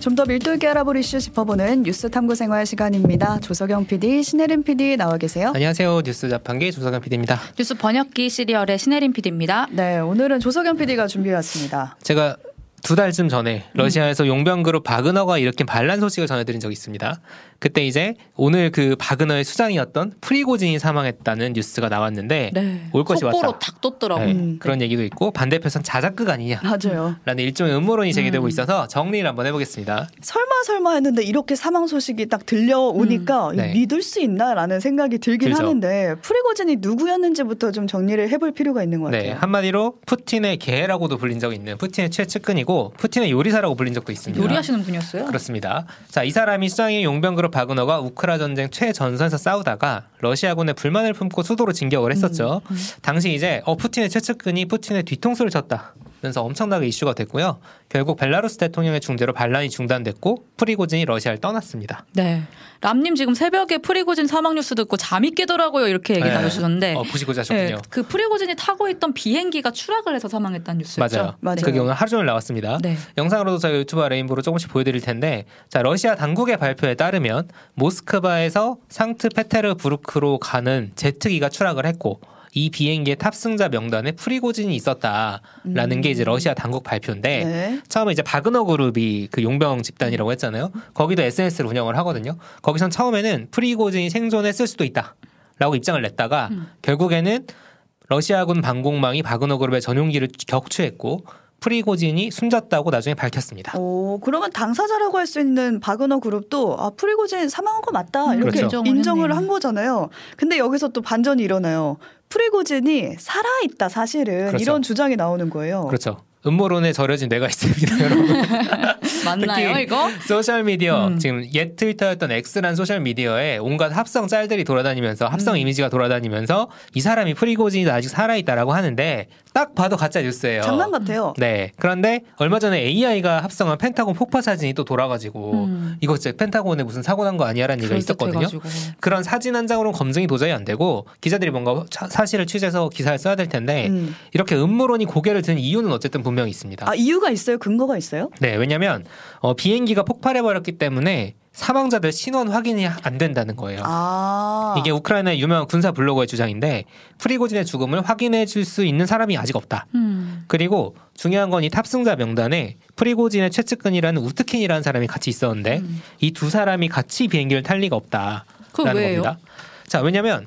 좀 더 밀도 있게 알아볼 이슈 짚어보는 뉴스 탐구 생활 시간입니다. 조석영 PD, 신혜림 PD 나와 계세요. 안녕하세요. 뉴스 자판기 조석영 PD입니다. 뉴스 번역기 시리얼의 신혜림 PD입니다. 네, 오늘은 조석영 PD가 준비해왔습니다. 제가 두 달쯤 전에 러시아에서 용병그룹 바그너가 일으킨 반란 소식을 전해드린 적이 있습니다. 그때 이제 오늘 그 바그너의 수장이었던 프리고진이 사망했다는 뉴스가 나왔는데 네. 올 것이 속보로 왔다. 탁 떴더라고요. 네, 음, 그런 얘기도 있고 반대편선 자작극 아니냐. 맞아요. 라는 일종의 음모론이 제기되고 음. 있어서 정리를 한번 해보겠습니다. 설마 설마 했는데 이렇게 사망 소식이 딱 들려오니까 네. 믿을 수 있나라는 생각이 들긴 들죠. 하는데 프리고진이 누구였는지부터 좀 정리를 해볼 필요가 있는 것 네, 같아요. 한마디로 푸틴의 개라고도 불린 적이 있는 푸틴의 최측근이고 푸틴의 요리사라고 불린 적도 있습니다. 요리하시는 분이었어요. 그렇습니다. 자, 이 사람이 수장인 용병그룹 바그너가 우크라 전쟁 최전선에서 싸우다가 러시아군의 불만을 품고 수도로 진격을 했었죠. 당시 이제 어 푸틴의 최측근이 푸틴의 뒤통수를 쳤다. 면서 엄청나게 이슈가 됐고요. 결국 벨라루스 대통령의 중재로 반란이 중단됐고 프리고진이 러시아를 떠났습니다. 네. 람님 지금 새벽에 프리고진 사망 뉴스 듣고 잠이 깨더라고요. 이렇게 얘기 네. 나누셨는데. 어, 보시고 자셨군요. 네, 그 프리고진이 타고 있던 비행기가 추락을 해서 사망했다는 뉴스였죠. 맞아요. 맞아요. 그게 오늘 하루 종일 나왔습니다. 네. 영상으로도 저희 유튜브 레인보로 조금씩 보여드릴 텐데, 자 러시아 당국의 발표에 따르면 모스크바에서 상트 페테르부르크로 가는 제트기가 추락을 했고. 이 비행기의 탑승자 명단에 프리고진이 있었다라는 게 이제 러시아 당국 발표인데 네. 처음에 이제 바그너 그룹이 그 용병 집단이라고 했잖아요. 거기도 SNS를 운영을 하거든요. 거기선 처음에는 프리고진이 생존했을 수도 있다라고 입장을 냈다가 결국에는 러시아군 방공망이 바그너 그룹의 전용기를 격추했고 프리고진이 숨졌다고 나중에 밝혔습니다. 오, 그러면 당사자라고 할 수 있는 바그너 그룹도 아, 프리고진 사망한 거 맞다 음, 이렇게 그렇죠. 인정을 인정을 했네요. 한 거잖아요. 근데 여기서 또 반전이 일어나요. 프리고진이 살아 있다 사실은 그렇죠. 이런 주장이 나오는 거예요. 그렇죠. 음모론에 절여진 뇌가 있습니다, 여러분. 맞나요, 이거? 소셜 미디어 음. 지금 옛 트위터였던 X란 소셜 미디어에 온갖 합성 짤들이 돌아다니면서 합성 음. 이미지가 돌아다니면서 이 사람이 프리고진이 아직 살아 있다라고 하는데 딱 봐도 가짜 뉴스예요. 장난 같아요. 네. 그런데 얼마 전에 AI가 합성한 펜타곤 폭파 사진이 또 돌아가지고 음. 이거 진짜 펜타곤에 무슨 사고 난 거 아니야라는 얘기가 있었거든요. 그럴듯해가지고. 그런 사진 한 장으로는 검증이 도저히 안 되고 기자들이 뭔가 차- 사실을 취재해서 기사를 써야 될 텐데 음. 이렇게 음모론이 고개를 든 이유는 어쨌든 분명 히 있습니다. 아 이유가 있어요? 근거가 있어요? 네, 왜냐하면 어, 비행기가 폭발해 버렸기 때문에 사망자들 신원 확인이 안 된다는 거예요. 아 이게 우크라이나의 유명한 군사 블로거의 주장인데 프리고진의 죽음을 확인해 줄 수 있는 사람이 아직 없다. 음. 그리고 중요한 건 이 탑승자 명단에 프리고진의 최측근이라는 우트킨이라는 사람이 같이 있었는데 음. 이두 사람이 같이 비행기를 탈 리가 없다라는? 겁니다. 자, 왜냐면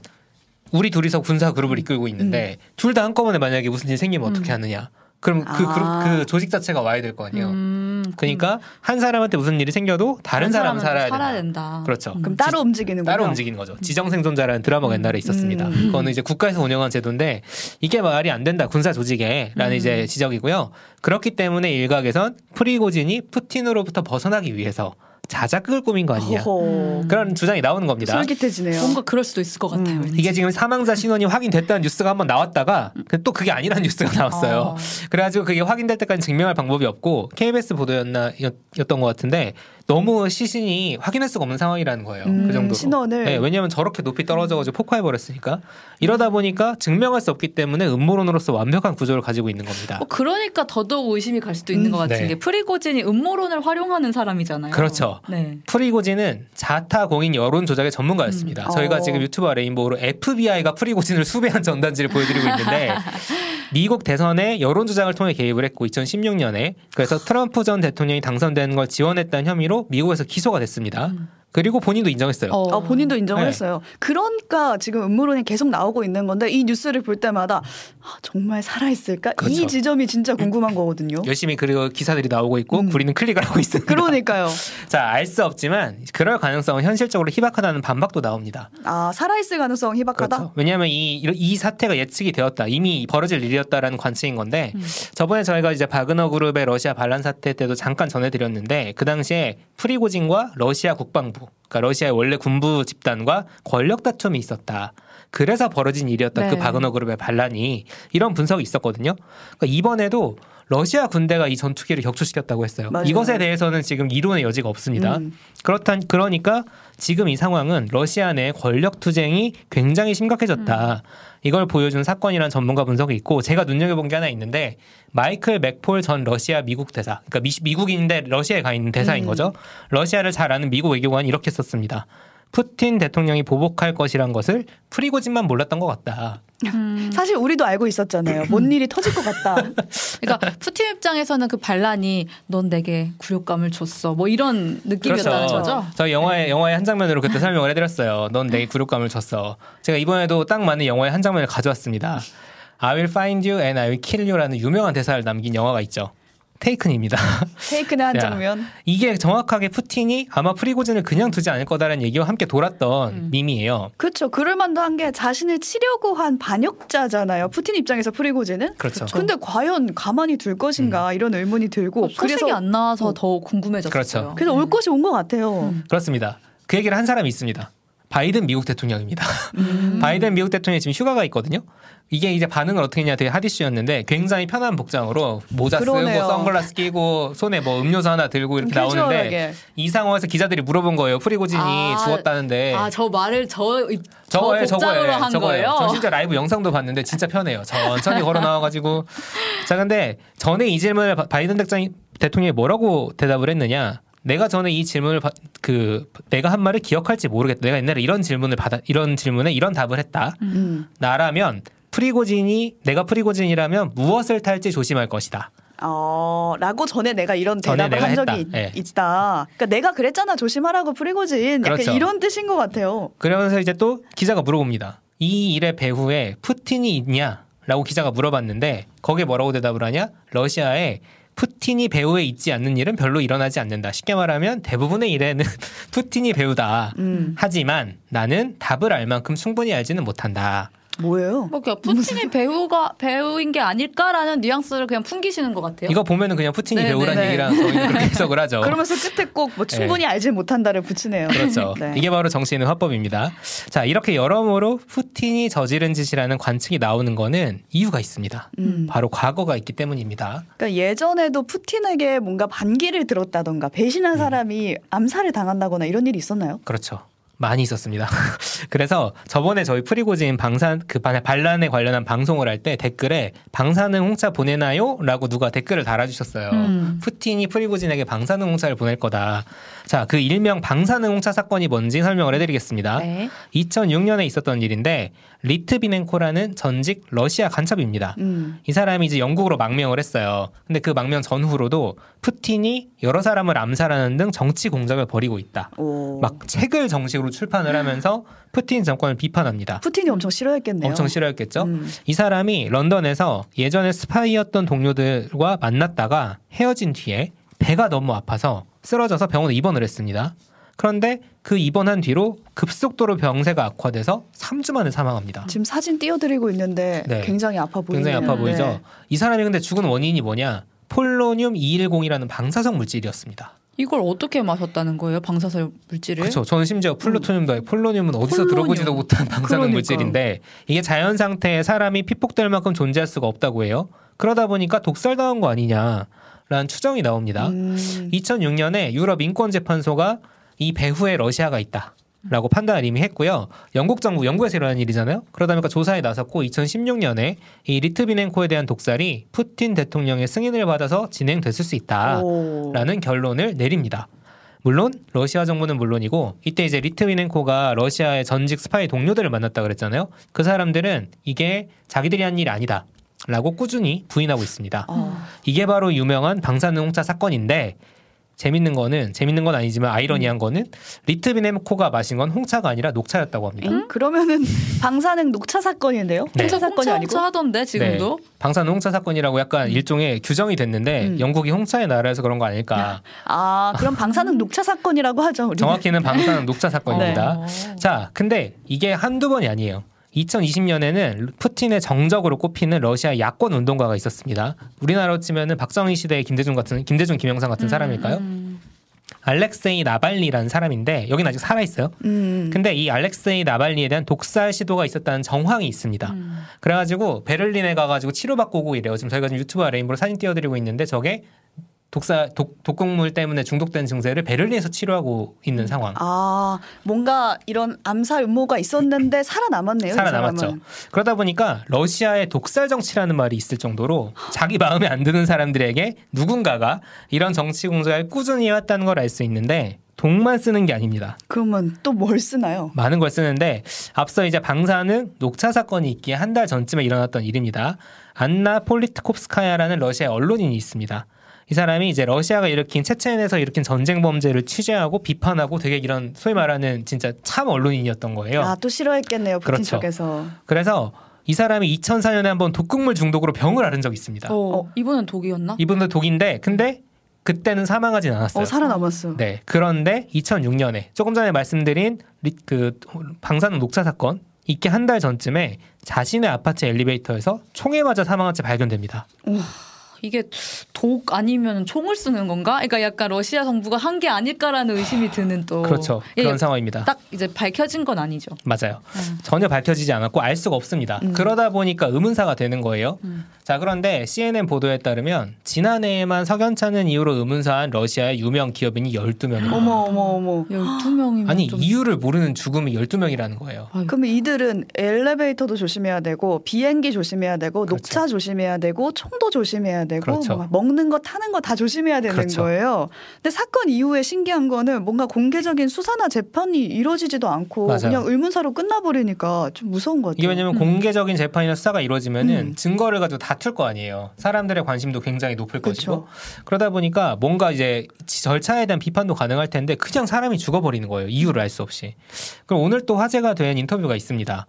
우리 둘이서 군사 그룹을 이끌고 있는데 둘다 한꺼번에 만약에 무슨 일이 생기면 어떻게 하느냐? 그럼 그 아. 그룹 그 조직 자체가 와야 될 거 아니에요. 음, 그러니까 한 사람한테 무슨 일이 생겨도 다른 사람은 살아야 된다. 된다. 그렇죠. 그럼 따로 움직이는군요. 따로 움직이는 거죠. 지정 생존자라는 드라마가 옛날에 있었습니다. 음. 그거는 이제 국가에서 운영한 제도인데 이게 말이 안 된다 군사 조직에라는 음. 이제 지적이고요. 그렇기 때문에 일각에선 프리고진이 푸틴으로부터 벗어나기 위해서 자작극을 꾸민 거 아니냐 허허. 음. 그런 주장이 나오는 겁니다. 솔깃해지네요. 뭔가 그럴 수도 있을 것 같아요. 음. 이게 지금 사망자 신원이 확인됐다는 뉴스가 한번 나왔다가 그또 그게 아니라는 뉴스가 나왔어요. 어. 그래가지고 그게 확인될 때까지 증명할 방법이 없고 KBS 보도였나 였- 였던 것 같은데 너무 시신이 확인할 수가 없는 상황이라는 거예요. 음, 그 정도로. 신원을 네, 왜냐하면 저렇게 높이 떨어져가지고 폭파해 버렸으니까 이러다 보니까 증명할 수 없기 때문에 음모론으로서 완벽한 구조를 가지고 있는 겁니다. 어, 그러니까 더더욱 의심이 갈 수도 있는 음. 것 같은 네. 게 프리고진이 음모론을 활용하는 사람이잖아요. 그렇죠. 네. 프리고진은 자타 공인 여론 조작의 전문가였습니다. 음. 저희가 어. 지금 유튜브 레인보우로 FBI가 프리고진을 수배한 전단지를 보여드리고 있는데 미국 대선에 여론 조작을 통해 개입을 했고 2016년에 그래서 트럼프 전 대통령이 당선되는 걸 지원했다는 혐의로 미국에서 기소가 됐습니다. 음. 그리고 본인도 인정했어요. 어. 아, 본인도 인정을 네. 했어요. 그러니까 지금 음모론이 계속 나오고 있는 건데 이 뉴스를 볼 때마다 아, 정말 살아있을까? 그렇죠. 이 지점이 진짜 궁금한 거거든요. 열심히 그리고 기사들이 나오고 있고 음. 우리는 클릭을 하고 있습니다. 그러니까요. 자, 알 수 없지만 그럴 가능성은 현실적으로 희박하다는 반박도 나옵니다. 아 살아있을 가능성 희박하다. 그렇죠. 왜냐하면 이, 이 사태가 예측이 되었다. 이미 벌어질 일이었다라는 관측인 건데 음. 저번에 저희가 이제 바그너 그룹의 러시아 반란 사태 때도 잠깐 전해드렸는데 그 당시에 프리고진과 러시아 국방부, 그러니까 러시아의 원래 군부 집단과 권력 다툼이 있었다. 그래서 벌어진 일이었다. 네. 그 바그너 그룹의 반란이 이런 분석이 있었거든요. 그러니까 이번에도 러시아 군대가 이 전투기를 격추시켰다고 했어요. 맞아요. 이것에 대해서는 지금 이론의 여지가 없습니다. 음. 그렇다 그러니까 지금 이 상황은 러시아 내 권력 투쟁이 굉장히 심각해졌다. 이걸 보여준 사건이라는 전문가 분석이 있고 제가 눈여겨본 게 하나 있는데 마이클 맥폴 전 러시아 미국 대사 그러니까 미, 미국인인데 러시아에 가 있는 대사인 음. 거죠. 러시아를 잘 아는 미국 외교관이 이렇게 썼습니다. 푸틴 대통령이 보복할 것이란 것을 프리고진만 몰랐던 것 같다. 음. 사실 우리도 알고 있었잖아요. 뭔 일이 터질 것 같다. 그러니까 푸틴 입장에서는 그 반란이 넌 내게 굴욕감을 줬어. 뭐 이런 느낌이었다는 그렇죠. 거죠. 저희 영화의 영화의 한 장면으로 그때 설명을 해드렸어요. 넌내 굴욕감을 줬어. 제가 이번에도 딱 맞는 영화의 한 장면을 가져왔습니다. I will find you and I will kill you라는 유명한 대사를 남긴 영화가 있죠. 테이큰입니다. 테이크는 한 야. 장면. 이게 정확하게 푸틴이 아마 프리고진을 그냥 두지 않을 거다라는 얘기와 함께 돌았던 음. 밈이에요. 그렇죠. 그럴 만도 한 게 자신을 치려고 한 반역자잖아요. 푸틴 입장에서 프리고지는. 그렇죠. 근데 과연 가만히 둘 것인가 이런 의문이 들고 어, 소식이 그래서 안 나와서 어. 더 궁금해졌어요. 그렇죠. 그래서 올 것이 온 것 같아요. 음. 그렇습니다. 그 얘기를 한 사람이 있습니다. 바이든 미국 대통령입니다. 음. 바이든 미국 대통령이 지금 휴가가 있거든요. 이게 이제 반응을 어떻게 했냐 되게 핫이슈였는데 굉장히 편한 복장으로 모자 그러네요. 쓰고 선글라스 끼고 손에 뭐 음료수 하나 들고 이렇게 나오는데 캐주얼하게. 이 상황에서 기자들이 물어본 거예요. 프리고진이 아, 죽었다는데 아, 저 말을 저, 저 네. 저거에 복장으로 한 저거예요. 거예요. 저 진짜 라이브 영상도 봤는데 진짜 편해요. 천천히 걸어 나와가지고 자 근데 전에 이 질문을 바- 바이든 대통령이 뭐라고 대답을 했느냐? 내가 전에 이 질문을 받- 그 내가 한 말을 기억할지 모르겠다. 내가 옛날에 이런 질문을 받아 이런 질문에 이런 답을 했다. 음. 나라면 프리고진이 내가 프리고진이라면 무엇을 탈지 조심할 것이다. 어, 라고 전에 내가 이런 대답을 내가 한 적이. 있, 다 그러니까 내가 그랬잖아 조심하라고 프리고진. 약간 그렇죠. 이런 뜻인 것 같아요. 그러면서 이제 또 기자가 물어봅니다. 이 일의 배후에 푸틴이 있냐 라고 기자가 물어봤는데 거기에 뭐라고 대답을 하냐? 러시아에 푸틴이 배후에 있지 않는 일은 별로 일어나지 않는다. 쉽게 말하면 대부분의 일에는 푸틴이 배우다. 음. 하지만 나는 답을 알 만큼 충분히 알지는 못한다. 뭐예요? 뭐 그냥 푸틴이 배우가 배우인 게 아닐까라는 뉘앙스를 그냥 풍기시는 것 같아요. 이거 보면은 그냥 푸틴이 네, 배우라는 네. 얘기랑 그렇게 해석을 하죠. 그러면서 끝에 꼭 뭐 충분히 알지 못한다를 붙이네요. 그렇죠. 네. 이게 바로 정치인의 화법입니다. 자, 이렇게 여러모로 푸틴이 저지른 짓이라는 관측이 나오는 거는 이유가 있습니다. 음. 바로 과거가 있기 때문입니다. 그러니까 예전에도 푸틴에게 뭔가 반기를 들었다던가 배신한 사람이 암살을 당한다거나 이런 일이 있었나요? 그렇죠. 많이 있었습니다. 그래서 저번에 저희 프리고진 방산 그 반- 반란에 관련한 방송을 할 때 댓글에 방사능 홍차 보내나요?라고 누가 댓글을 달아주셨어요. 음. 푸틴이 프리고진에게 방사능 홍차를 보낼 거다. 자, 그 일명 방사능 홍차 사건이 뭔지 설명을 해드리겠습니다. 네. 2006년에 있었던 일인데 리트비넨코라는 전직 러시아 간첩입니다. 음. 이 사람이 이제 영국으로 망명을 했어요. 근데 그 망명 전후로도 푸틴이 여러 사람을 암살하는 등 정치 공작을 벌이고 있다. 오. 막 책을 정식으로 출판을 하면서 푸틴 정권을 비판합니다. 푸틴이 엄청 싫어했겠네요. 엄청 싫어했겠죠. 음. 이 사람이 런던에서 예전에 스파이였던 동료들과 만났다가 헤어진 뒤에 배가 너무 아파서 쓰러져서 병원에 입원을 했습니다. 그런데 그 입원한 뒤로 급속도로 병세가 악화돼서 3주 만에 사망합니다. 지금 사진 띄워드리고 있는데 네. 굉장히 아파 보이네요. 굉장히 아파 네. 보이죠. 이 사람이 근데 죽은 원인이 뭐냐? 폴로늄 210이라는 방사성 물질이었습니다. 이걸 어떻게 마셨다는 거예요? 방사선 물질을? 그렇죠. 저는 심지어 플루토늄도 아니고 폴로늄은 어디서 폴로늄. 들어보지도 못한 방사능 그러니까. 물질인데 이게 자연 상태에 사람이 피폭될 만큼 존재할 수가 없다고 해요. 그러다 보니까 독살당한 거 아니냐 라는 추정이 나옵니다. 음. 2006년에 유럽 인권재판소가 이 배후에 러시아가 있다. 라고 판단을 이미 했고요. 영국 정부, 영국에서 일어난 일이잖아요. 그러다 보니까 조사에 나섰고 2016년에 이 리트비넨코에 대한 독살이 푸틴 대통령의 승인을 받아서 진행됐을 수 있다. 오. 라는 결론을 내립니다. 물론 러시아 정부는 물론이고 이때 이제 리트비넨코가 러시아의 전직 스파이 동료들을 만났다 그랬잖아요. 그 사람들은 이게 자기들이 한 일이 아니다. 라고 꾸준히 부인하고 있습니다. 아. 이게 바로 유명한 방사능 홍차 사건인데 재밌는 거는 재밌는 건 아니지만 아이러니한 거는 리트비넨코가 마신 건 홍차가 아니라 녹차였다고 합니다. 엥? 그러면은 방사능 녹차 사건인데요? 네. 홍차 사건이 홍차, 아니고? 홍차 하던데 지금도. 방사능 홍차 사건이라고 약간 일종의 규정이 됐는데 음. 영국이 홍차의 나라에서 그런 거 아닐까. 아, 그럼 방사능 녹차 사건이라고 하죠. 우리는. 정확히는 방사능 녹차 사건입니다. 어. 자, 근데 이게 한두 번이 아니에요. 2020년에는 푸틴의 정적으로 꼽히는 러시아 야권 운동가가 있었습니다. 우리나라로 치면은 박정희 시대의 김대중 같은 김대중 김영삼 같은 사람일까요? 음. 알렉세이 나발리라는 사람인데 여기는 아직 살아 있어요. 음. 근데 이 알렉세이 나발리에 대한 독살 시도가 있었다는 정황이 있습니다. 음. 그래가지고 베를린에 가가지고 치료받고 오고 이래요. 지금 저희가 지금 유튜브와 레인보로 사진 띄워드리고 있는데 저게 독사 독, 독극물 때문에 중독된 증세를 베를린에서 치료하고 있는 상황. 아 뭔가 이런 암살 음모가 있었는데 살아남았네요. 이 살아남았죠. 그러다 보니까 러시아의 독살 정치라는 말이 있을 정도로 자기 마음에 안 드는 사람들에게 누군가가 이런 정치 공작을 꾸준히 해왔다는 걸 알 수 있는데 독만 쓰는 게 아닙니다. 그러면 또 뭘 쓰나요? 많은 걸 쓰는데 앞서 이제 방사능 녹차 사건이 있기에 한 달 전쯤에 일어났던 일입니다. 안나 폴리트콥스카야라는 러시아 언론인이 있습니다. 이 사람이 이제 러시아가 일으킨 체첸에서 일으킨 전쟁 범죄를 취재하고 비판하고 되게 이런 소위 말하는 진짜 참 언론인이었던 거예요. 아 또 싫어했겠네요. 푸틴 그렇죠. 쪽에서. 그래서 이 사람이 2004년에 한번 독극물 중독으로 병을 앓은 적이 있습니다. 어, 이분은 독이었나? 이분도 독인데 근데 그때는 사망하진 않았어요. 어 살아남았어. 네. 그런데 2006년에 조금 전에 말씀드린 리- 그 방사능 녹차 사건 있기 한달 전쯤에 자신의 아파트 엘리베이터에서 총에 맞아 사망한 채 발견됩니다. 이게 독 아니면 총을 쓰는 건가? 그러니까 약간 러시아 정부가 한 게 아닐까라는 의심이 드는 또 그렇죠. 예, 그런 상황입니다. 딱 이제 밝혀진 건 아니죠. 맞아요. 음. 전혀 밝혀지지 않았고 알 수가 없습니다. 음. 그러다 보니까 의문사가 되는 거예요. 음. 자, 그런데 CNN 보도에 따르면 지난해에만 석연찮은 이유로 의문사한 러시아의 유명 기업인이 12명입니다. 어머 어머 어머. 12명이면 아니, 좀 이유를 모르는 죽음이 12명이라는 거예요. 아유, 그럼 이들은 엘리베이터도 조심해야 되고 비행기 조심해야 되고 그렇죠. 녹차 조심해야 되고 총도 조심해야 되고 그렇죠. 뭐 먹는 거 타는 거 다 조심해야 되는 그렇죠. 거예요. 근데 사건 이후에 신기한 거는 뭔가 공개적인 수사나 재판이 이루어지지도 않고 맞아요. 그냥 의문사로 끝나버리니까 좀 무서운 것 같아요. 이게 왜냐면 음. 공개적인 재판이나 수사가 이루어지면은 음. 증거를 가지고 다툴 거 아니에요. 사람들의 관심도 굉장히 높을 그렇죠. 것이고 그러다 보니까 뭔가 이제 지- 절차에 대한 비판도 가능할 텐데 그냥 사람이 죽어버리는 거예요. 이유를 알 수 없이. 그럼 오늘 또 화제가 된 인터뷰가 있습니다.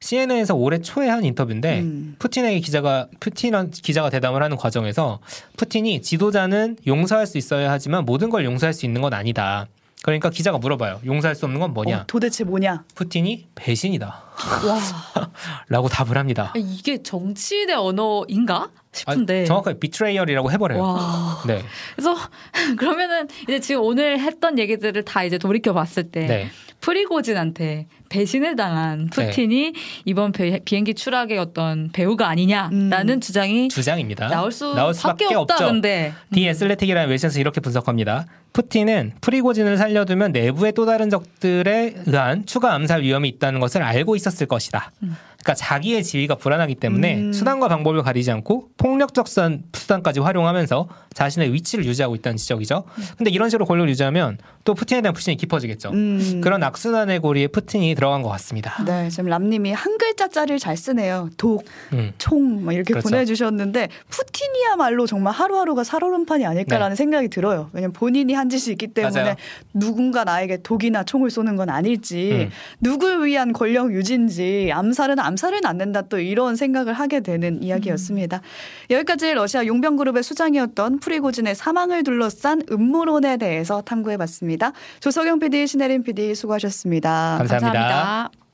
CNN에서 올해 초에 한 인터뷰인데 음. 푸틴에게 기자가 푸틴 기자가 대담을 하는 과정에서 푸틴이 지도자는 용서할 수 있어야 하지만 모든 걸 용서할 수 있는 건 아니다. 그러니까 기자가 물어봐요. 용서할 수 없는 건 뭐냐? 어, 도대체 뭐냐? 푸틴이 배신이다. 와 라고 답을 합니다. 이게 정치인의 언어인가 싶은데 아, 정확하게 betrayal이라고 해버려요. 와 네, 그래서 그러면은 이제 지금 오늘 했던 얘기들을 다 이제 돌이켜 봤을 때 네, 프리고진한테 배신을 당한 푸틴이 이번 비, 비행기 추락의 어떤 배후가 아니냐라는 음. 주장이 주장입니다. 나올 수 나올 밖에 수밖에 없다. 없죠. 근데 The Atlantic이라는 웹진에서 이렇게 분석합니다. 푸틴은 프리고진을 살려두면 내부의 또 다른 적들에 의한 추가 암살 위험이 있다는 것을 알고 있었 을 것이다. 음. 그러니까 자기의 지위가 불안하기 때문에 음. 수단과 방법을 가리지 않고 폭력적 수단, 수단까지 활용하면서 자신의 위치를 유지하고 있다는 지적이죠. 근데 이런 식으로 권력을 유지하면 또 푸틴에 대한 불신이 깊어지겠죠. 음. 그런 악순환의 고리에 푸틴이 들어간 것 같습니다. 네, 지금 람님이 한 글자짜리를 잘 쓰네요. 독, 음. 총, 막 이렇게 그렇죠. 보내주셨는데 푸틴이야말로 정말 하루하루가 살얼음판이 아닐까라는 생각이 들어요. 왜냐면 본인이 한 짓이 있기 때문에 네. 맞아요. 누군가 나에게 독이나 총을 쏘는 건 아닐지, 음. 누굴 위한 권력 유지인지, 암살은 암살은 안 된다 또 이런 생각을 하게 되는 이야기였습니다. 여기까지 러시아 용병그룹의 수장이었던 프리고진의 사망을 둘러싼 음모론에 대해서 탐구해봤 습니다. 조석영 PD, 신혜림 PD 수고하셨습니다. 감사합니다. 감사합니다.